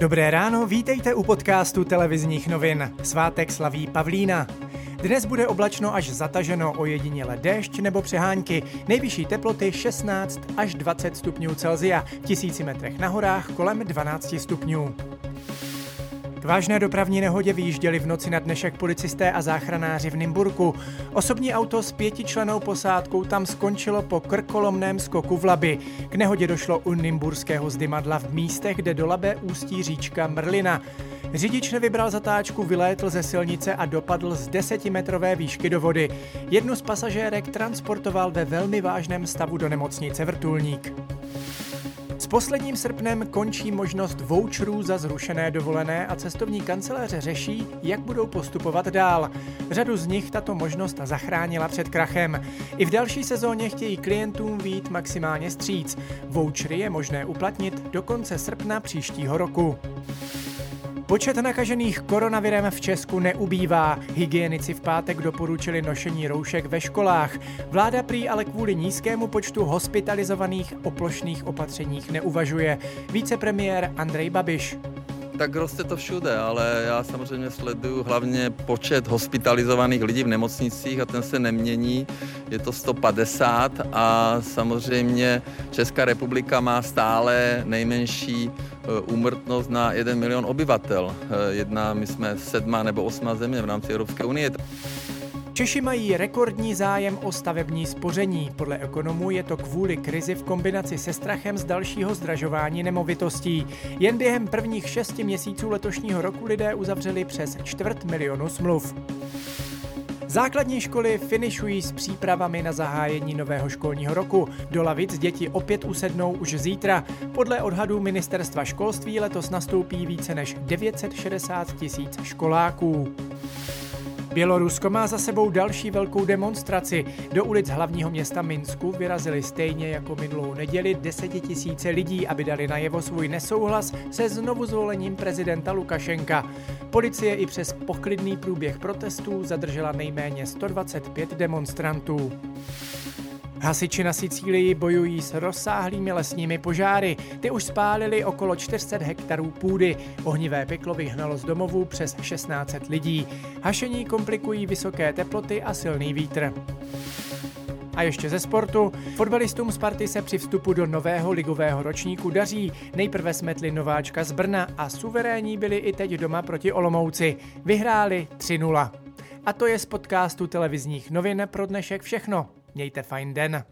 Dobré ráno, vítejte u podcastu televizních novin. Svátek slaví Pavlína. Dnes bude oblačno až zataženo, ojediněle déšť nebo přehánky. Nejvyšší teploty 16 až 20 stupňů Celzia, tisíci metrech na horách kolem 12 stupňů. K vážné dopravní nehodě vyjížděli v noci na dnešek policisté a záchranáři v Nymburku. Osobní auto s pětičlenou posádkou tam skončilo po krkolomném skoku v Labi. K nehodě došlo u Nymburského zdymadla v místech, kde do Labe ústí říčka Mrlina. Řidič nevybral zatáčku, vylétl ze silnice a dopadl z desetimetrové výšky do vody. Jednu z pasažérek transportoval ve velmi vážném stavu do nemocnice Vrtulník. Posledním srpnem končí možnost voucherů za zrušené dovolené a cestovní kanceláře řeší, jak budou postupovat dál. Řadu z nich tato možnost zachránila před krachem. I v další sezóně chtějí klientům vít maximálně stříc. Vouchery je možné uplatnit do konce srpna příštího roku. Počet nakažených koronavirem v Česku neubývá. Hygienici v pátek doporučili nošení roušek ve školách. Vláda prý ale kvůli nízkému počtu hospitalizovaných o plošných opatřeních neuvažuje. Vícepremiér Andrej Babiš tak roste to všude, ale já samozřejmě sleduju hlavně počet hospitalizovaných lidí v nemocnicích a ten se nemění. Je to 150 a samozřejmě Česká republika má stále nejmenší e, úmrtnost na 1 milion obyvatel. E, jedna, my jsme sedma nebo osma země v rámci Evropské unie. Češi mají rekordní zájem o stavební spoření. Podle ekonomů je to kvůli krizi v kombinaci se strachem z dalšího zdražování nemovitostí. Jen během prvních šesti měsíců letošního roku lidé uzavřeli přes čtvrt milionu smluv. Základní školy finišují s přípravami na zahájení nového školního roku. Do lavic děti opět usednou už zítra. Podle odhadů ministerstva školství letos nastoupí více než 960 tisíc školáků. Bělorusko má za sebou další velkou demonstraci. Do ulic hlavního města Minsku vyrazili stejně jako minulou neděli desetitisíce lidí, aby dali najevo svůj nesouhlas se znovu zvolením prezidenta Lukašenka. Policie i přes poklidný průběh protestů zadržela nejméně 125 demonstrantů. Hasiči na Sicílii bojují s rozsáhlými lesními požáry. Ty už spálili okolo 400 hektarů půdy. Ohnivé peklo vyhnalo z domovů přes 16 lidí. Hašení komplikují vysoké teploty a silný vítr. A ještě ze sportu. Fotbalistům Sparty se při vstupu do nového ligového ročníku daří. Nejprve smetli nováčka z Brna a suverénní byli i teď doma proti Olomouci. Vyhráli 3-0. A to je z podcastu televizních novin pro dnešek všechno. Mějte fajn den.